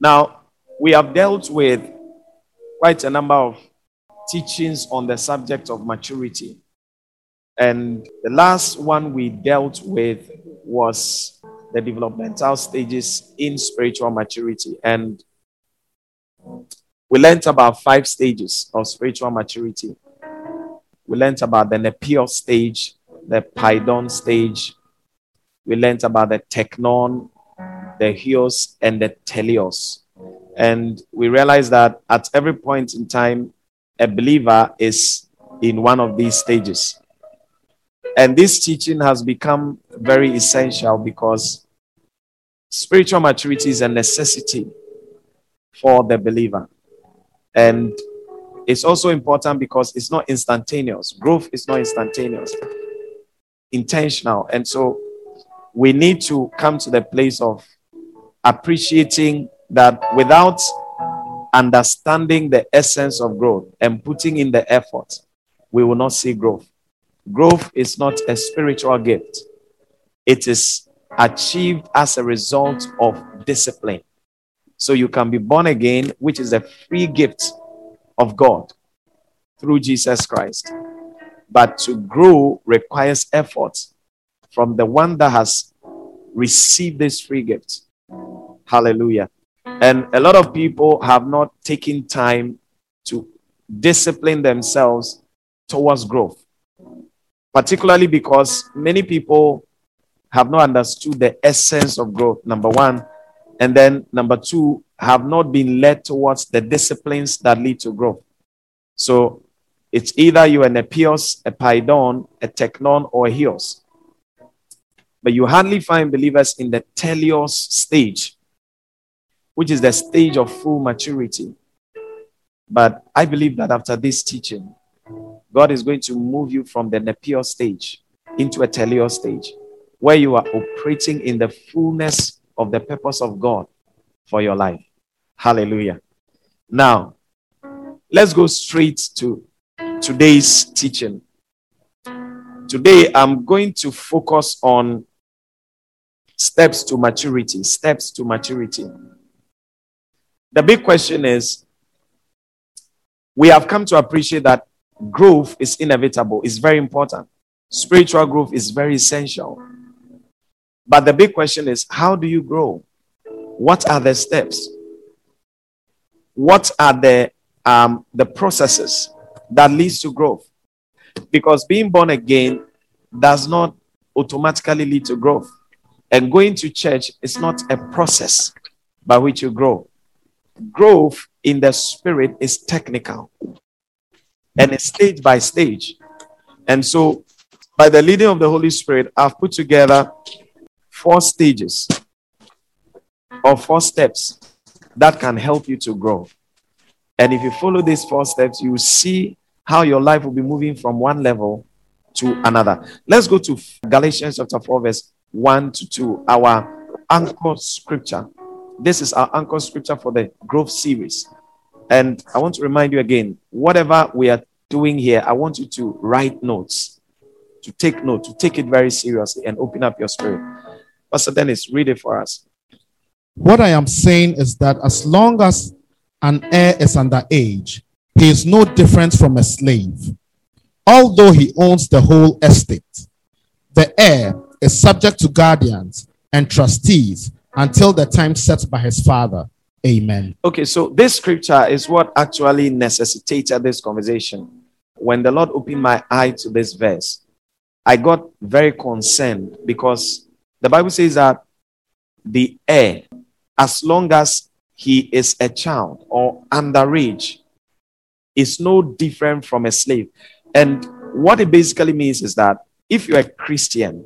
Now, we have dealt with quite a number of teachings on the subject of maturity. And the last one we dealt with was the developmental stages in spiritual maturity. And we learned about five stages of spiritual maturity. We learned about the nepios stage, the paidon stage. We learned about the teknon, the huios, and the teleos. And we realize that at every point in time, a believer is in one of these stages. And this teaching has become very essential because spiritual maturity is a necessity for the believer. And it's also important because it's not instantaneous. Growth is not instantaneous, intentional. And so we need to come to the place of appreciating that without understanding the essence of growth and putting in the effort, we will not see growth. Growth is not a spiritual gift, it is achieved as a result of discipline. So you can be born again, which is a free gift of God through Jesus Christ. But to grow requires effort from the one that has received this free gift. Hallelujah. And a lot of people have not taken time to discipline themselves towards growth, particularly because many people have not understood the essence of growth, number one. And then number two, have not been led towards the disciplines that lead to growth. So it's either you're an epios, a paidon, a teknon, or a huios. But you hardly find believers in the teleos stage which is the stage of full maturity. But I believe that after this teaching, God is going to move you from the nepios stage into a teleos stage where you are operating in the fullness of the purpose of God for your life. Hallelujah. Now, let's go straight to today's teaching. Today, I'm going to focus on steps to maturity. Steps to maturity. The big question is we have come to appreciate that growth is inevitable, it's very important. Spiritual growth is very essential. But the big question is how do you grow? What are the steps? What are the um, the processes that leads to growth? Because being born again does not automatically lead to growth. And going to church is not a ah. process by which you grow growth in the spirit is technical and it's stage by stage. And so, by the leading of the Holy Spirit, I've put together four stages or four steps that can help you to grow. And if you follow these four steps, you will see how your life will be moving from one level to ah. another. Let's go to Galatians chapter 4, verse 1 to 2, our anchor scripture. This is our anchor scripture for the growth series. And I want to remind you again whatever we are doing here, I want you to write notes, to take note, to take it very seriously and open up your spirit. Pastor Dennis, read it for us. What I am saying is that as long as an heir is under age, he is no different from a slave, although he owns the whole estate. The heir is subject to guardians and trustees until the time set by his father. Amen. Okay, so this scripture is what actually necessitated this conversation. When the Lord opened my eye to this verse, I got very concerned because the Bible says that the heir, as long as he is a child or underage, is no different from a slave. And what it basically means is that if you're a Christian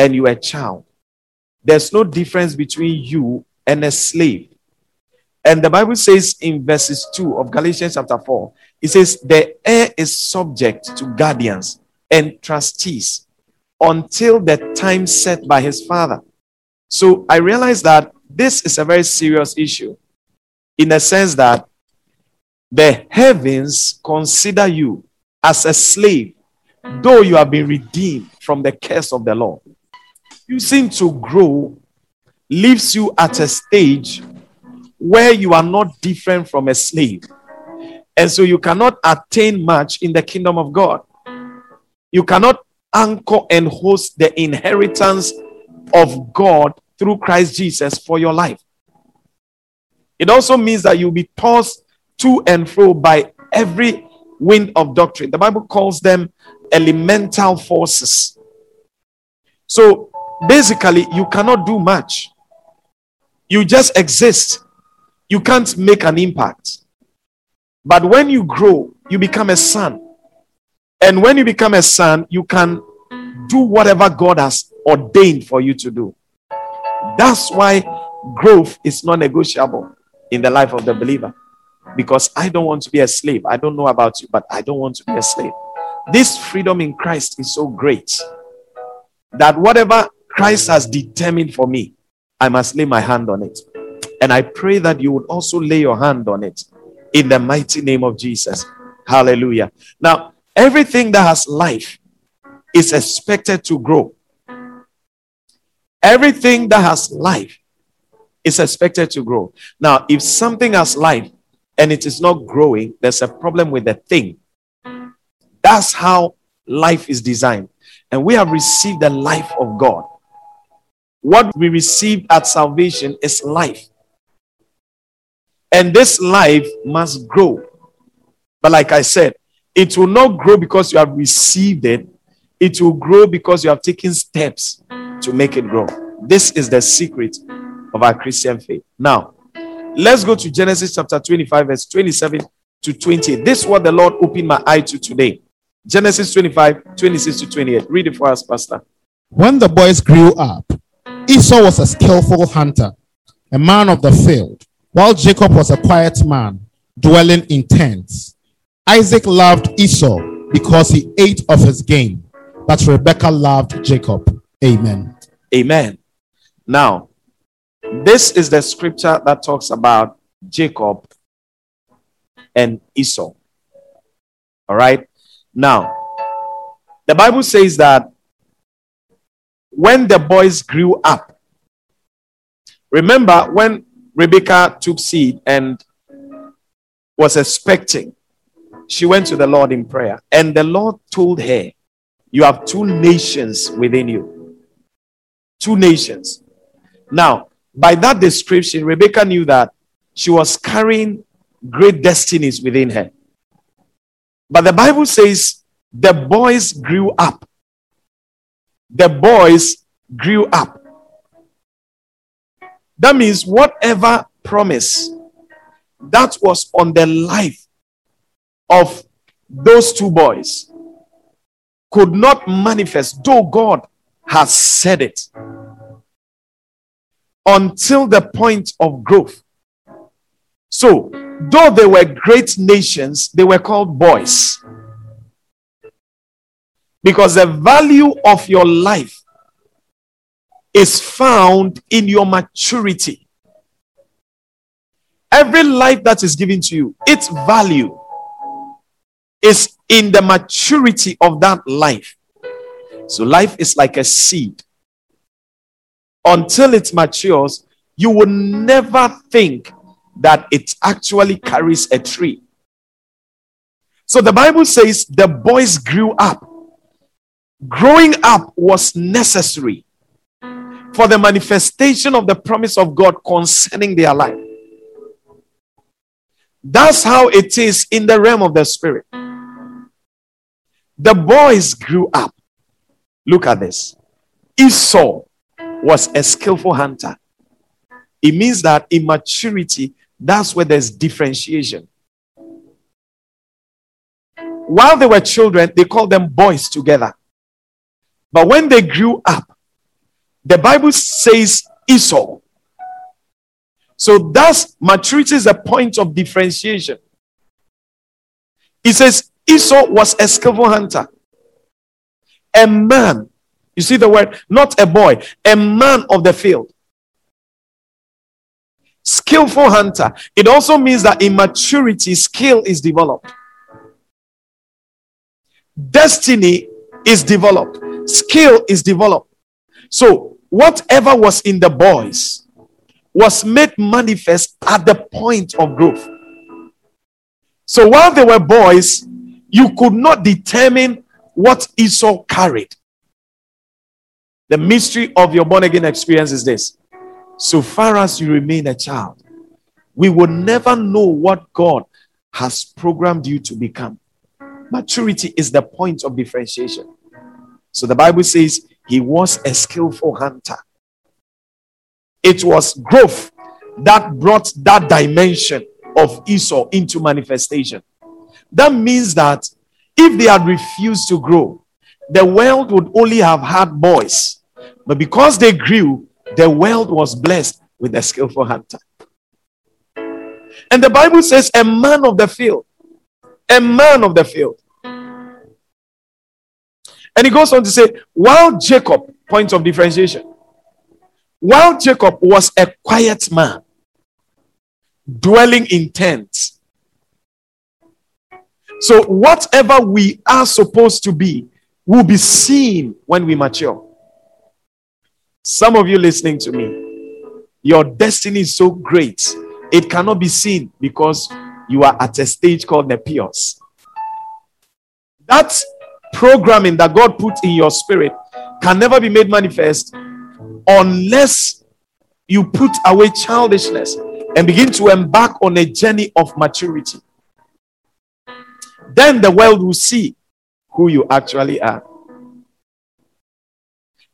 and you're a child, there's no difference between you and a slave. And the Bible says in verses 2 of Galatians chapter 4, it says, The heir is subject to guardians and trustees until the time set by his father. So I realized that this is a very serious issue in the sense that the heavens consider you as a slave, though you have been redeemed from the curse of the law seem to grow leaves you at a stage where you are not different from a slave. And so you cannot attain much in the kingdom of God. You cannot anchor and host the inheritance of God through Christ Jesus for your life. It also means that you'll be tossed to and fro by every wind of doctrine. The Bible calls them elemental forces. So basically, you cannot do much. You just exist. You can't make an impact. But when you grow, you become a son. And when you become a son, you can do whatever God has ordained for you to do. That's why growth is non negotiable in the life of the believer. Because I don't want to be a slave. I don't know about you, but I don't want to be a slave. This freedom in Christ is so great that whatever Christ has determined for me, I must lay my hand on it. And I pray that you would also lay your hand on it in the mighty name of Jesus. Hallelujah. Now, everything that has life is expected to grow. Everything that has life is expected to grow. Now, if something has life and it is not growing, there's a problem with the thing. That's how life is designed. And we have received the life of God. What we received at salvation is life. And this life must grow. But like I said, it will not grow because you have received it, it will grow because you have taken steps to make it grow. This is the secret of our Christian faith. Now, let's go to Genesis chapter 25, verse 27 to 20. This is what the Lord opened my eye to today. Genesis 25, 26 to 28. Read it for us, Pastor. When the boys grew up, Esau was a skillful hunter, a man of the field, while Jacob was a quiet man, dwelling in tents. Isaac loved Esau because he ate of his game, but Rebekah loved Jacob. Amen. Amen. Now, this is the scripture that talks about Jacob and Esau. All right. Now, the Bible says that when the boys grew up, remember when Rebecca took seed and was expecting, she went to the Lord in prayer, and the Lord told her, You have two nations within you. Two nations. Now, by that description, Rebecca knew that she was carrying great destinies within her. But the Bible says the boys grew up. The boys grew up. That means whatever promise that was on the life of those two boys could not manifest, though God has said it, until the point of growth. So, though they were great nations, they were called boys. Because the value of your life is found in your maturity. Every life that is given to you, its value is in the maturity of that life. So, life is like a seed. Until it matures, you will never think that it actually carries a tree. So the Bible says the boys grew up. Growing up was necessary for the manifestation of the promise of God concerning their life. That's how it is in the realm of the spirit. The boys grew up. Look at this. Esau was a skillful hunter. It means that in maturity, that's where there's differentiation. While they were children, they called them boys together. But when they grew up, the Bible says Esau. So thus maturity is a point of differentiation. It says Esau was a skillful hunter, a man. You see the word, not a boy, a man of the field skillful hunter. It also means that in maturity, skill is developed. Destiny is developed. Skill is developed. So, whatever was in the boys was made manifest at the point of growth. So while they were boys, you could not determine what Esau carried. The mystery of your born again experience is this so far as you remain a child, we will never know what God has programmed you to become. Maturity is the point of differentiation. So the Bible says he was a skillful hunter. It was growth that brought that dimension of Esau into manifestation. That means that if they had refused to grow, the world would only have had boys. But because they grew, the world was blessed with a skillful hunter. And the Bible says, a man of the field, a man of the field. And he goes on to say, while Jacob, point of differentiation, while Jacob was a quiet man, dwelling in tents. So, whatever we are supposed to be will be seen when we mature. Some of you listening to me, your destiny is so great, it cannot be seen because you are at a stage called the pios. That programming that God put in your spirit can never be made manifest unless you put away childishness and begin to embark on a journey of maturity. Then the world will see who you actually are.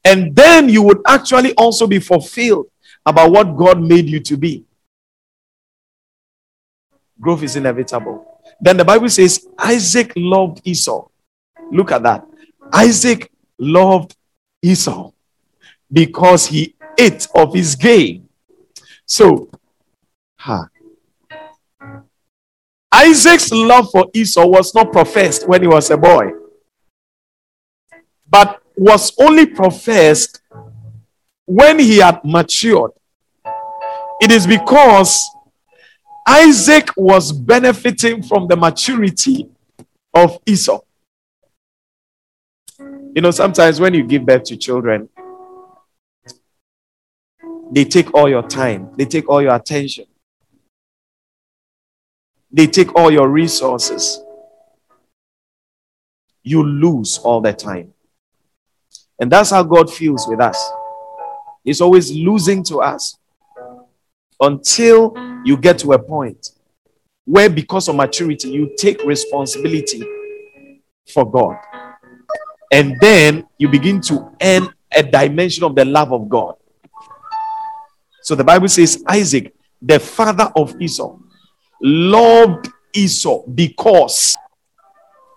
And then you would actually also be fulfilled about what God made you to be. Growth is inevitable. Then the Bible says Isaac loved Esau. Look at that. Isaac loved Esau because he ate of his game. So, huh. Isaac's love for Esau was not professed when he was a boy, but was only professed when he had matured. It is because Isaac was benefiting from the maturity of Esau. You know, sometimes when you give birth to children, they take all your time, they take all your attention, they take all your resources. You lose all the time. And that's how God feels with us. He's always losing to us until you get to a point where, because of maturity, you take responsibility for God. And then you begin to earn a dimension of the love of God. So the Bible says Isaac, the father of Esau, loved Esau because.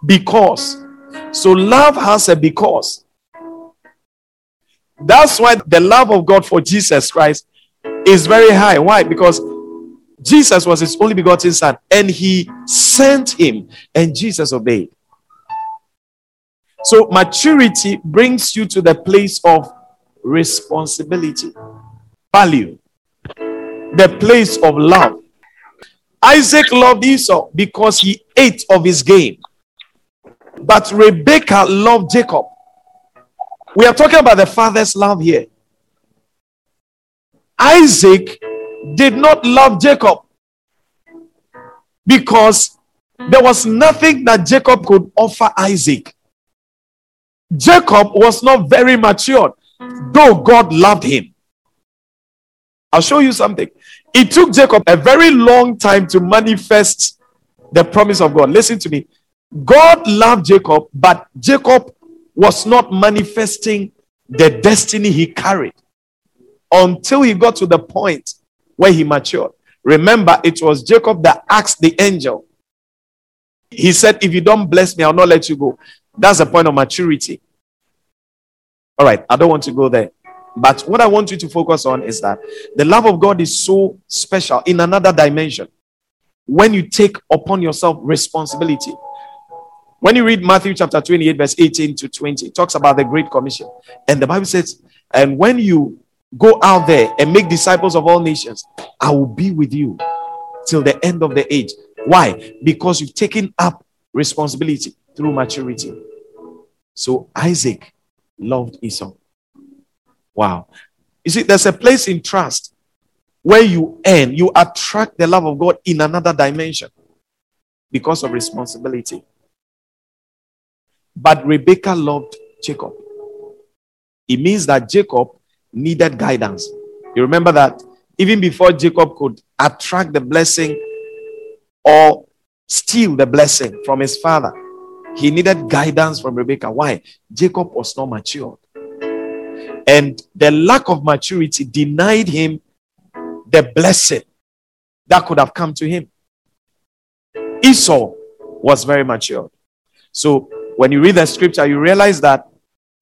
Because. So love has a because. That's why the love of God for Jesus Christ is very high. Why? Because Jesus was his only begotten son and he sent him and Jesus obeyed. So maturity brings you to the place of responsibility, value, the place of love. Isaac loved Esau because he ate of his game. But Rebekah loved Jacob. We are talking about the father's love here. Isaac did not love Jacob because there was nothing that Jacob could offer Isaac. Jacob was not very matured, though God loved him. I'll show you something. It took Jacob a very long time to manifest the promise of God. Listen to me. God loved Jacob, but Jacob was not manifesting the destiny he carried until he got to the point where he matured. Remember, it was Jacob that asked the angel. He said, If you don't bless me, I'll not let you go. That's the point of maturity. All right, I don't want to go there. But what I want you to focus on is that the love of God is so special in another dimension. When you take upon yourself responsibility. When you read Matthew chapter 28, verse 18 to 20, it talks about the Great Commission. And the Bible says, And when you go out there and make disciples of all nations, I will be with you till the end of the age. Why? Because you've taken up responsibility through maturity. So Isaac loved Esau. Wow. You see, there's a place in trust where you earn, you attract the love of God in another dimension because of responsibility. But Rebecca loved Jacob. It means that Jacob needed guidance. You remember that even before Jacob could attract the blessing or steal the blessing from his father, he needed guidance from Rebecca. Why? Jacob was not matured. And the lack of maturity denied him the blessing that could have come to him. Esau was very mature. So when you read the scripture, you realize that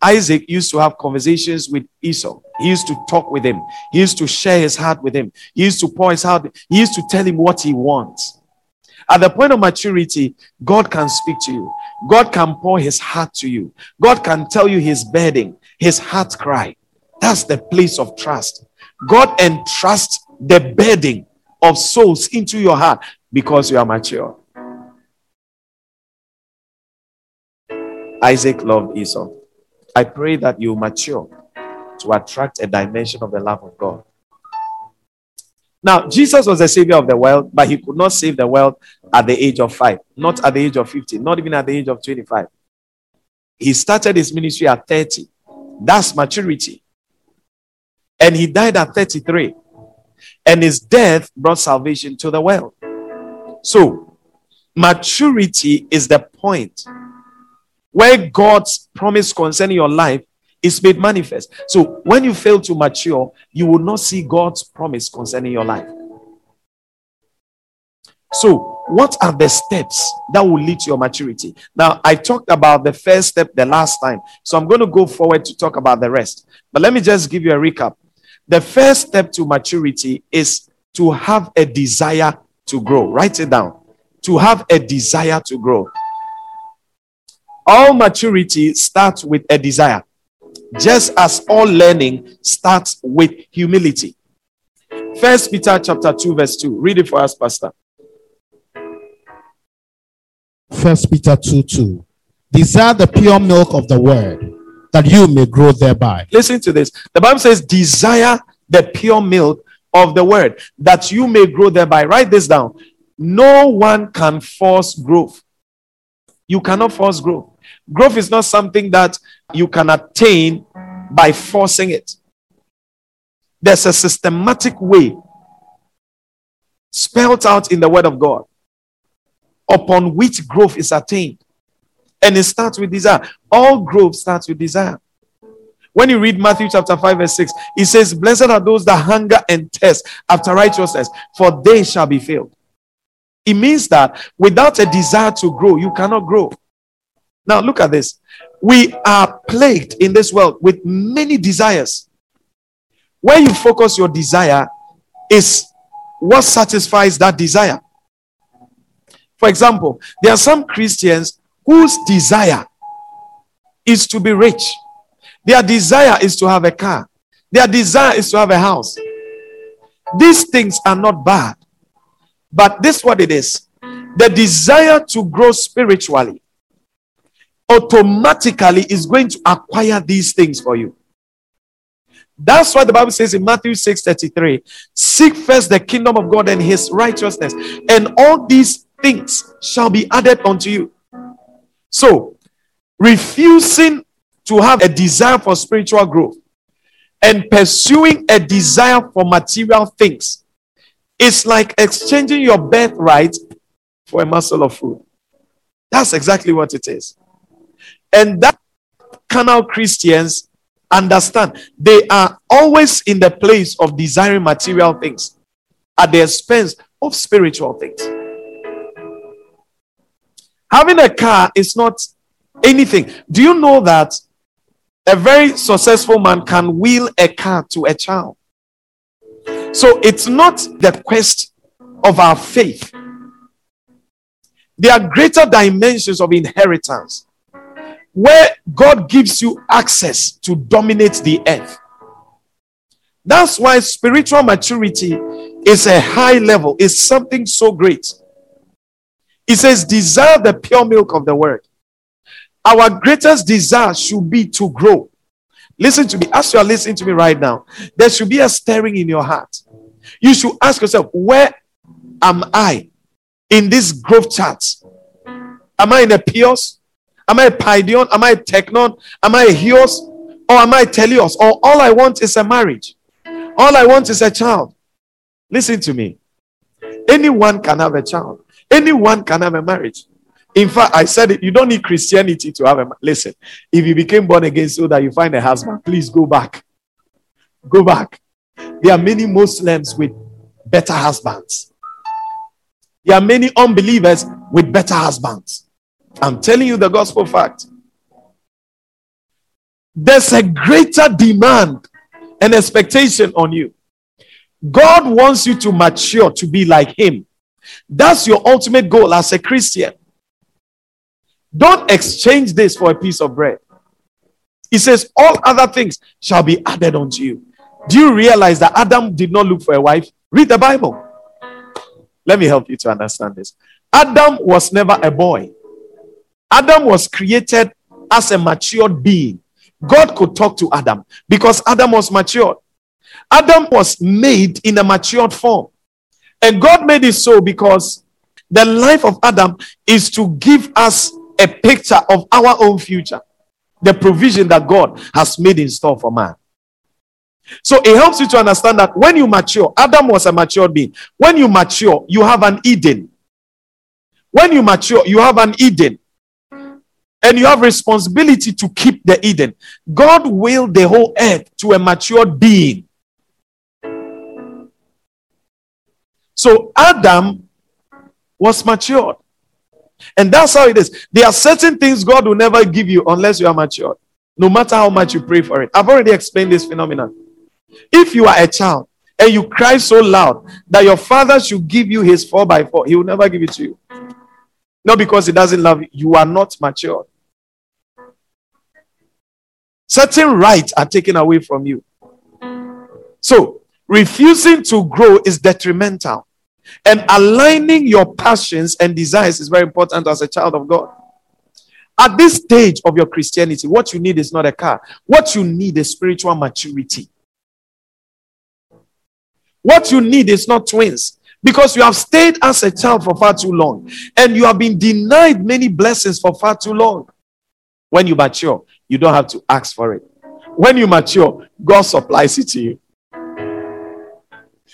Isaac used to have conversations with Esau. He used to talk with him. He used to share his heart with him. He used to pour his heart. He used to tell him what he wants. At the point of maturity, God can speak to you. God can pour his heart to you. God can tell you his burden, his heart cry. That's the place of trust. God entrusts the burden of souls into your heart because you are mature. Isaac loved Esau. I pray that you mature to attract a dimension of the love of God. Now, Jesus was the savior of the world, but he could not save the world at the age of five, not at the age of 50, not even at the age of 25. He started his ministry at 30. That's maturity. And he died at 33. And his death brought salvation to the world. So, maturity is the point where God's promise concerning your life is made manifest. So when you fail to mature, you will not see God's promise concerning your life. So, what are the steps that will lead to your maturity? Now, I talked about the first step the last time, so I'm going to go forward to talk about the rest. But let me just give you a recap. The first step to maturity is to have a desire to grow. Write it down. To have a desire to grow. All maturity starts with a desire just as all learning starts with humility. First Peter chapter 2, verse 2. Read it for us, Pastor. First Peter 2 2. Desire the pure milk of the word, that you may grow thereby. Listen to this. The Bible says, Desire the pure milk of the word, that you may grow thereby. Write this down. No one can force growth. You cannot force growth. Growth is not something that you can attain by forcing it. There's a systematic way spelled out in the Word of God upon which growth is attained. And it starts with desire. All growth starts with desire. When you read Matthew chapter 5, verse 6, it says, Blessed are those that hunger and thirst after righteousness, for they shall be filled. It means that without a desire to grow, you cannot grow. Now, look at this. We are plagued in this world with many desires. Where you focus your desire is what satisfies that desire. For example, there are some Christians whose desire is to be rich. Their desire is to have a car. Their desire is to have a house. These things are not bad. But this is what it is. The desire to grow spiritually automatically is going to acquire these things for you. That's why the Bible says in Matthew 6 33, seek first the kingdom of God and his righteousness, and all these things shall be added unto you. So, refusing to have a desire for spiritual growth and pursuing a desire for material things is like exchanging your birthright for a morsel of food. That's exactly what it is. And that carnal Christians understand they are always in the place of desiring material things at the expense of spiritual things. Having a car is not anything. Do you know that a very successful man can wheel a car to a child? So it's not the quest of our faith. There are greater dimensions of inheritance where God gives you access to dominate the earth. That's why spiritual maturity is a high level, is something so great. It says, Desire the pure milk of the word. Our greatest desire should be to grow. Listen to me. As you are listening to me right now, there should be a stirring in your heart. You should ask yourself, where am I in this growth chart? Am I in a Pios? Am I a Paidion? Am I a Teknon? Am I a Huios? Or am I a Telios? Or all I want is a marriage? All I want is a child. Listen to me. Anyone can have a child. Anyone can have a marriage. In fact, I said it, you don't need Christianity to have a listen. If you became born again so that you find a husband, please go back. Go back. There are many Muslims with better husbands. There are many unbelievers with better husbands. I'm telling you the gospel fact. There's a greater demand and expectation on you. God wants you to mature to be like Him. That's your ultimate goal as a Christian. Don't exchange this for a piece of bread. He says, All other things shall be added unto you. Do you realize that Adam did not look for a wife? Read the Bible. Let me help you to understand this. Adam was never a boy, Adam was created as a matured being. God could talk to Adam because Adam was matured. Adam was made in a matured form. And God made it so because the life of Adam is to give us a picture of our own future, the provision that God has made in store for man. So it helps you to understand that when you mature, Adam was a matured being. When you mature, you have an Eden. When you mature, you have an Eden. And you have responsibility to keep the Eden. God willed the whole earth to a matured being. So Adam was matured. And that's how it is. There are certain things God will never give you unless you are matured, no matter how much you pray for it. I've already explained this phenomenon. If you are a child and you cry so loud that your father should give you his 4 by 4 he will never give it to you. Not because he doesn't love you, you are not mature. Certain rights are taken away from you. So, refusing to grow is detrimental. And aligning your passions and desires is very important as a child of God. At this stage of your Christianity, what you need is not a car. What you need is spiritual maturity. What you need is not twins because you have stayed as a child for far too long and you have been denied many blessings for far too long. When you mature, you don't have to ask for it. When you mature, God supplies it to you.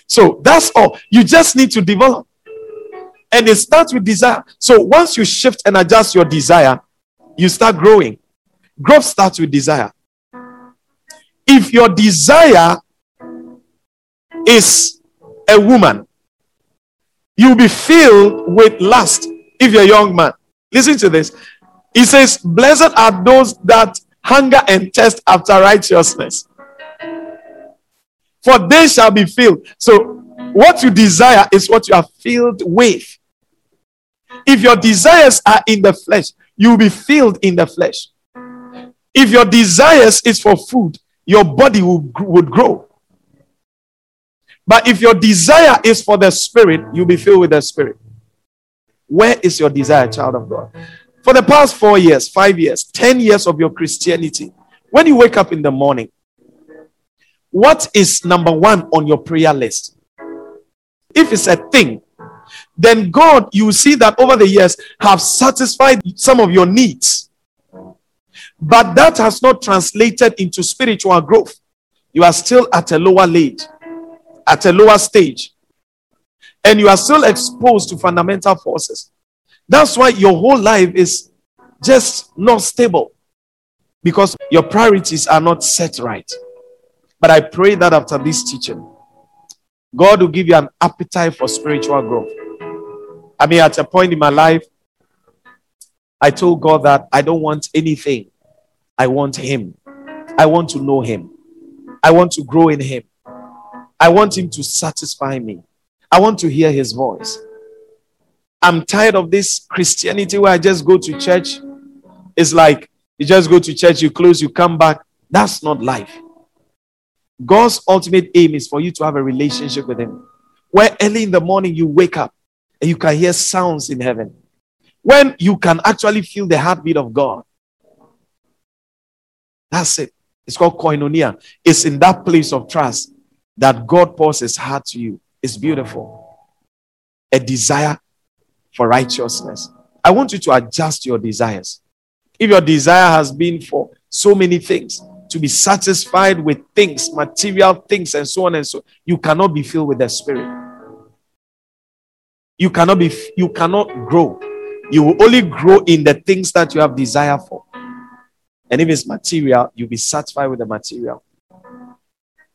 So that's all. You just need to develop. And it starts with desire. So once you shift and adjust your desire, you start growing. Growth starts with desire. If your desire is a woman, you'll be filled with lust if you're a young man. Listen to this. He says, Blessed are those that hunger and thirst after righteousness, for they shall be filled. So, what you desire is what you are filled with. If your desires are in the flesh, you will be filled in the flesh. If your desires is for food, your body will, would grow. But if your desire is for the spirit, you'll be filled with the spirit. Where is your desire, child of God? For the past four years, five years, ten years of your Christianity, when you wake up in the morning, what is number one on your prayer list? If it's a thing, then God, you see that over the years, have satisfied some of your needs. But that has not translated into spiritual growth. You are still at a lower age at a lower stage and you are still exposed to fundamental forces. That's why your whole life is just not stable because your priorities are not set right. But I pray that after this teaching, God will give you an appetite for spiritual growth. I mean, at a point in my life, I told God that I don't want anything. I want Him. I want to know Him. I want to grow in Him. I want Him to satisfy me. I want to hear His voice. I'm tired of this Christianity where I just go to church. It's like you just go to church, you close, you come back. That's not life. God's ultimate aim is for you to have a relationship with Him. Where early in the morning you wake up and you can hear sounds in heaven. When you can actually feel the heartbeat of God. That's it. It's called koinonia. It's in that place of trust that God pours his heart to you is beautiful. A desire for righteousness. I want you to adjust your desires. If your desire has been for so many things, to be satisfied with things, material things, and so on and so, you cannot be filled with the Spirit. You cannot be, you cannot grow. You will only grow in the things that you have desire for. And if it's material, you'll be satisfied with the material.